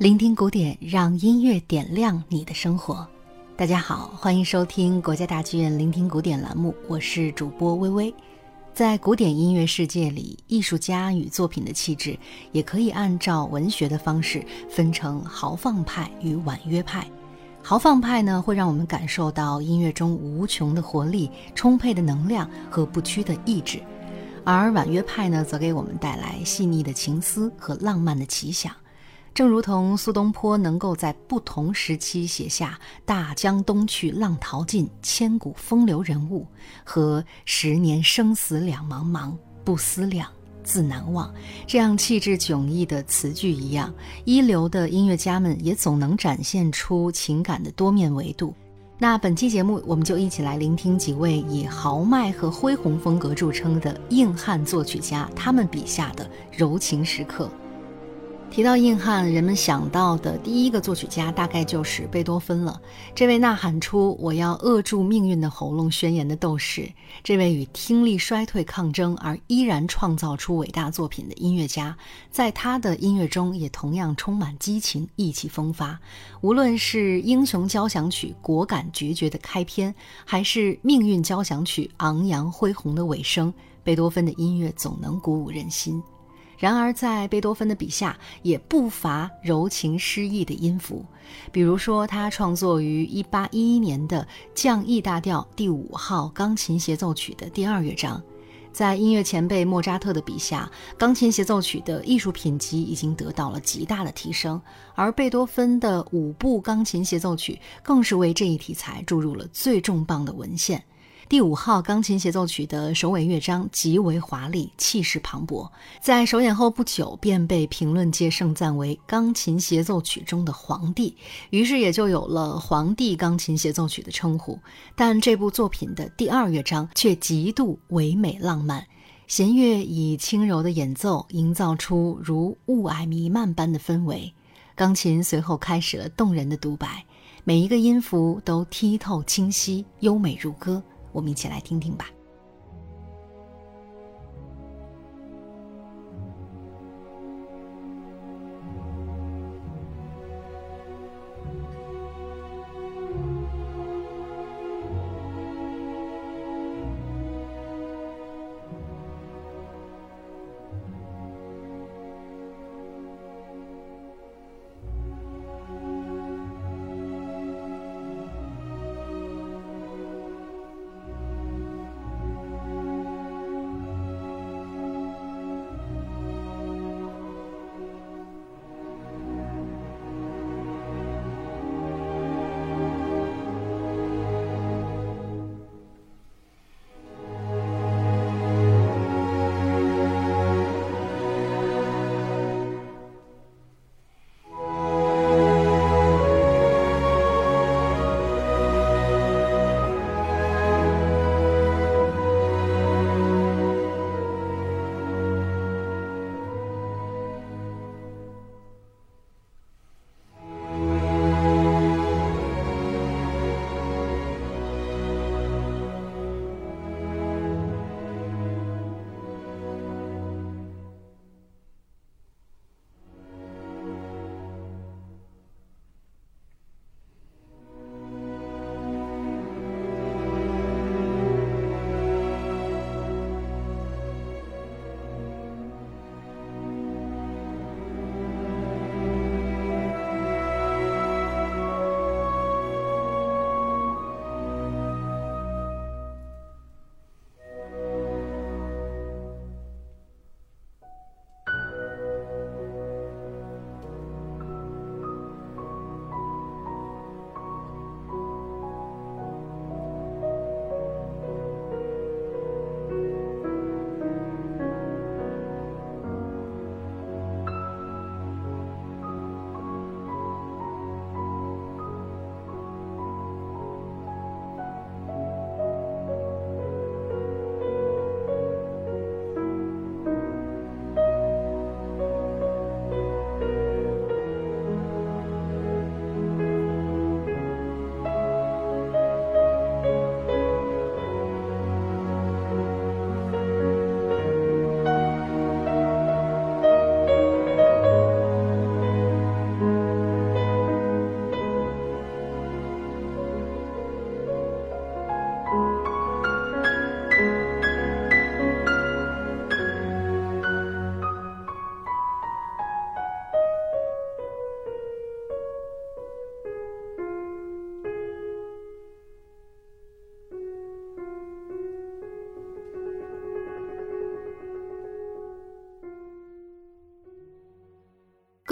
聆听古典，让音乐点亮你的生活。大家好，欢迎收听国家大剧院聆听古典栏目，我是主播微微。在古典音乐世界里，艺术家与作品的气质也可以按照文学的方式分成豪放派与婉约派。豪放派呢，会让我们感受到音乐中无穷的活力、充沛的能量和不屈的意志；而婉约派呢，则给我们带来细腻的情思和浪漫的奇想。正如同苏东坡能够在不同时期写下“大江东去，浪淘尽，千古风流人物”和“十年生死两茫茫，不思量，自难忘”这样气质迥异的词句一样，一流的音乐家们也总能展现出情感的多面维度。那本期节目，我们就一起来聆听几位以豪迈和恢宏风格著称的硬汉作曲家，他们笔下的柔情时刻。提到硬汉，人们想到的第一个作曲家大概就是贝多芬了。这位呐喊出“我要扼住命运的喉咙”宣言的斗士，这位与听力衰退抗争而依然创造出伟大作品的音乐家，在他的音乐中也同样充满激情、意气风发。无论是《英雄交响曲》果敢决绝的开篇，还是《命运交响曲》昂扬恢宏的尾声，贝多芬的音乐总能鼓舞人心。然而，在贝多芬的笔下，也不乏柔情诗意的音符。比如说，他创作于1811年的降 E 大调第五号钢琴协奏曲的第二乐章。在音乐前辈莫扎特的笔下，钢琴协奏曲的艺术品级已经得到了极大的提升，而贝多芬的五部钢琴协奏曲更是为这一题材注入了最重磅的文献。第五号钢琴协奏曲的首尾乐章极为华丽，气势磅礴，在首演后不久便被评论界盛赞为钢琴协奏曲中的皇帝，于是也就有了“皇帝钢琴协奏曲”的称呼。但这部作品的第二乐章却极度唯美浪漫，弦乐以轻柔的演奏营造出如雾霭弥漫般的氛围，钢琴随后开始了动人的独白，每一个音符都剔透清晰，优美如歌。我们一起来听听吧。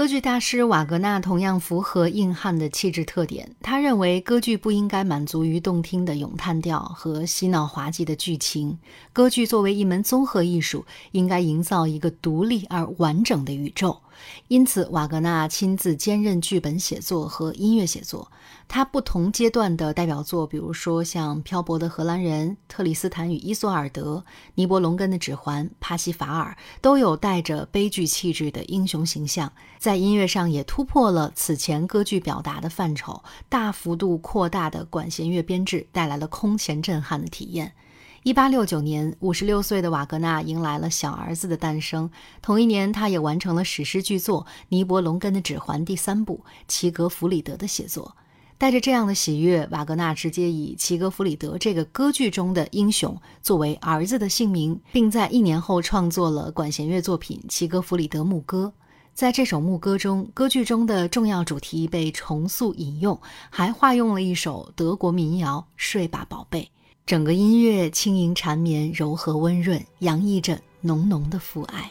歌剧大师瓦格纳同样符合硬汉的气质特点。他认为，歌剧不应该满足于动听的咏叹调和嬉闹滑稽的剧情。歌剧作为一门综合艺术，应该营造一个独立而完整的宇宙。因此，瓦格纳亲自兼任剧本写作和音乐写作。他不同阶段的代表作，比如说像《漂泊的荷兰人》《特里斯坦与伊索尔德》《尼伯龙根的指环》《帕西法尔》，都有带着悲剧气质的英雄形象。在音乐上也突破了此前歌剧表达的范畴，大幅度扩大的管弦乐编制带来了空前震撼的体验。一八六九年，五十六岁的瓦格纳迎来了小儿子的诞生。同一年，他也完成了史诗巨作《尼伯龙根的指环》第三部《齐格弗里德》的写作。带着这样的喜悦，瓦格纳直接以齐格弗里德这个歌剧中的英雄作为儿子的姓名，并在一年后创作了管弦乐作品《齐格弗里德牧歌》。在这首牧歌中，歌剧中的重要主题被重塑引用，还化用了一首德国民谣《睡吧，宝贝》。整个音乐轻盈缠绵、柔和温润，洋溢着浓浓的父爱。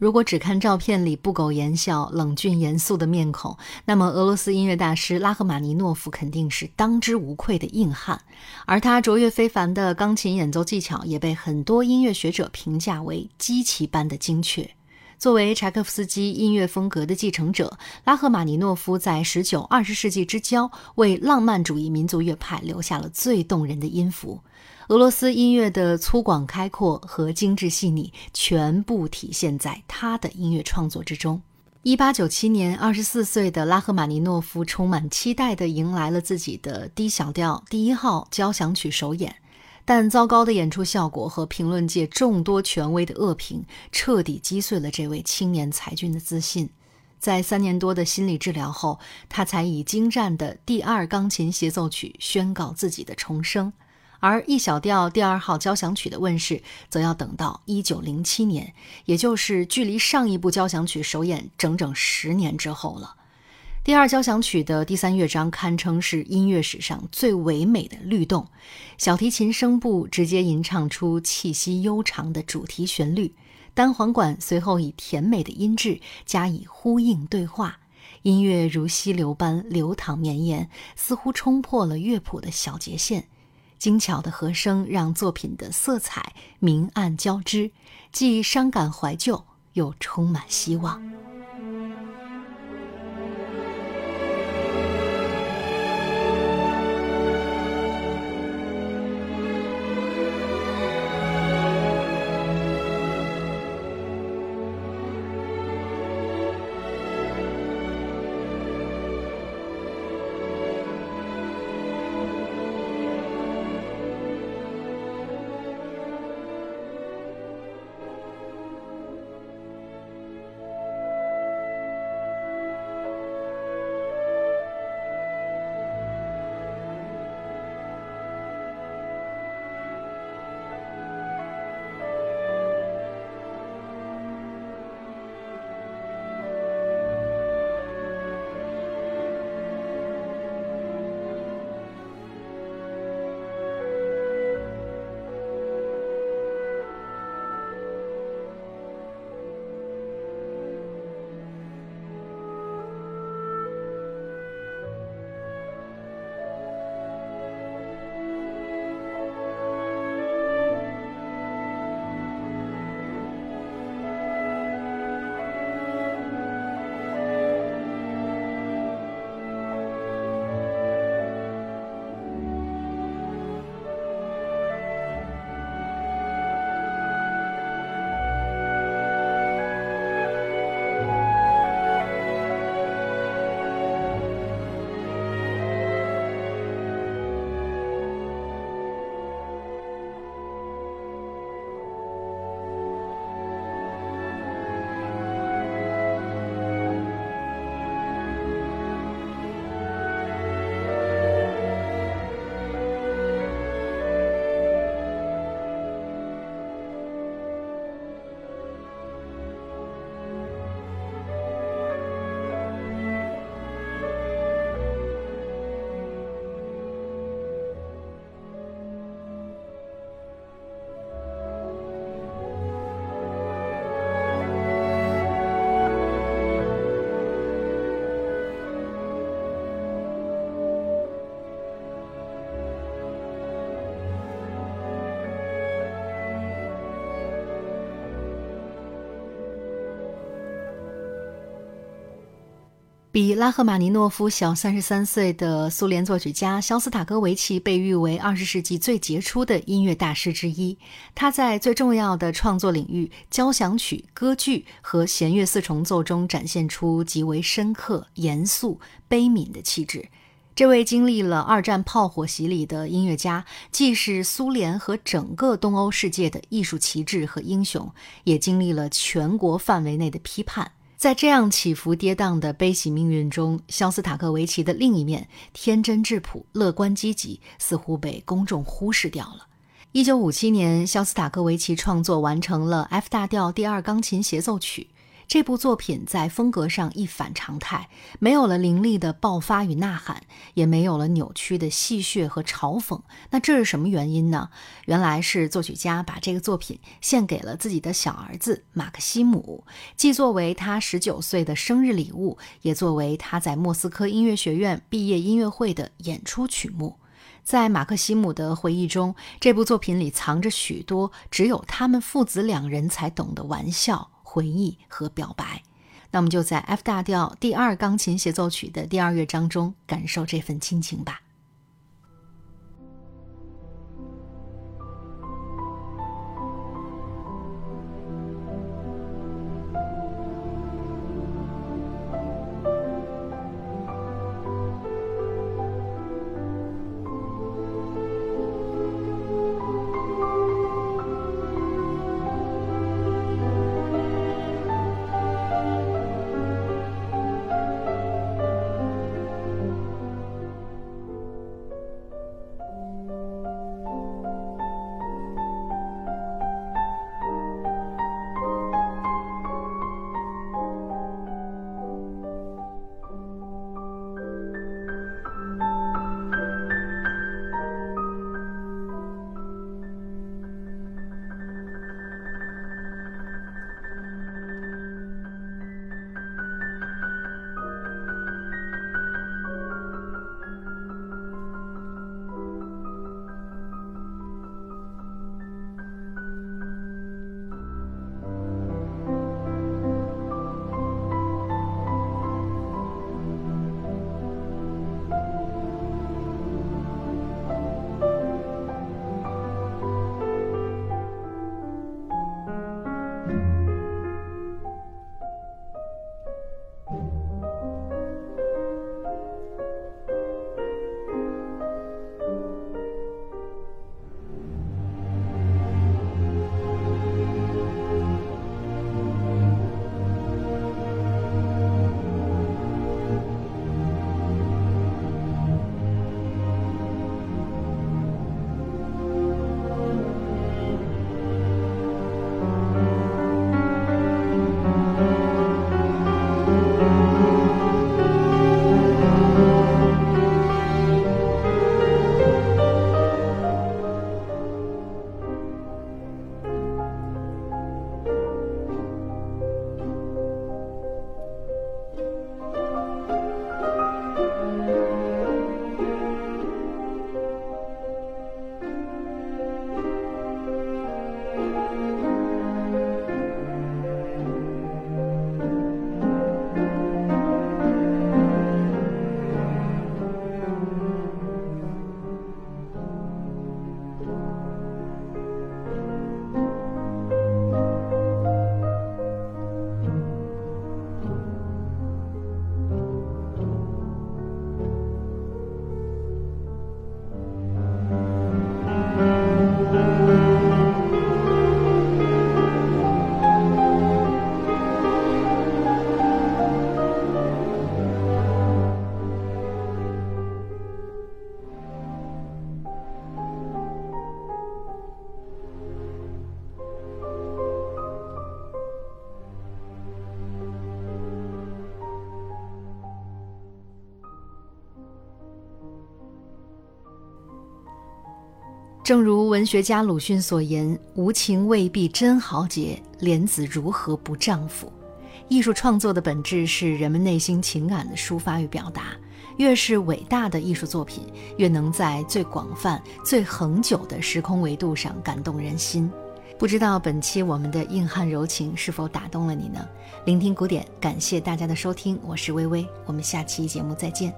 如果只看照片里不苟言笑、冷峻严肃的面孔，那么俄罗斯音乐大师拉赫玛尼诺夫肯定是当之无愧的硬汉。而他卓越非凡的钢琴演奏技巧也被很多音乐学者评价为机器般的精确。作为柴可夫斯基音乐风格的继承者，拉赫玛尼诺夫在十九、二十世纪之交为浪漫主义民族乐派留下了最动人的音符。俄罗斯音乐的粗犷开阔和精致细腻，全部体现在他的音乐创作之中。一八九七年，二十四岁的拉赫玛尼诺夫充满期待地迎来了自己的 D 小调第一号交响曲首演，但糟糕的演出效果和评论界众多权威的恶评，彻底击碎了这位青年才俊的自信。在三年多的心理治疗后，他才以精湛的第二钢琴协奏曲宣告自己的重生。而 E 小调第二号交响曲的问世，则要等到一九零七年，也就是距离上一部交响曲首演整整十年之后了。第二交响曲的第三乐章堪称是音乐史上最唯美的律动，小提琴声部直接吟唱出气息悠长的主题旋律，单簧管随后以甜美的音质加以呼应对话，音乐如溪流般流淌绵延，似乎冲破了乐谱的小节线。精巧的和声让作品的色彩明暗交织，既伤感怀旧，又充满希望。比拉赫玛尼诺夫小三十三岁的苏联作曲家肖斯塔科维奇被誉为二十世纪最杰出的音乐大师之一。他在最重要的创作领域——交响曲、歌剧和弦乐四重奏中，展现出极为深刻、严肃、悲悯的气质。这位经历了二战炮火洗礼的音乐家，既是苏联和整个东欧世界的艺术旗帜和英雄，也经历了全国范围内的批判。在这样起伏跌宕的悲喜命运中，肖斯塔科维奇的另一面——天真质朴、乐观积极，似乎被公众忽视掉了。一九五七年，肖斯塔科维奇创作完成了 F 大调第二钢琴协奏曲。这部作品在风格上一反常态，没有了凌厉的爆发与呐喊，也没有了扭曲的戏谑和嘲讽。那这是什么原因呢？原来是作曲家把这个作品献给了自己的小儿子马克西姆，既作为他十九岁的生日礼物，也作为他在莫斯科音乐学院毕业音乐会的演出曲目。在马克西姆的回忆中，这部作品里藏着许多只有他们父子两人才懂的玩笑。回忆和表白，那我们就在 F 大调第二钢琴协奏曲的第二乐章中感受这份亲情吧。正如文学家鲁迅所言：“无情未必真豪杰，莲子如何不丈夫？”艺术创作的本质是人们内心情感的抒发与表达。越是伟大的艺术作品，越能在最广泛、最恒久的时空维度上感动人心。不知道本期我们的硬汉柔情是否打动了你呢？聆听古典，感谢大家的收听，我是微微，我们下期节目再见。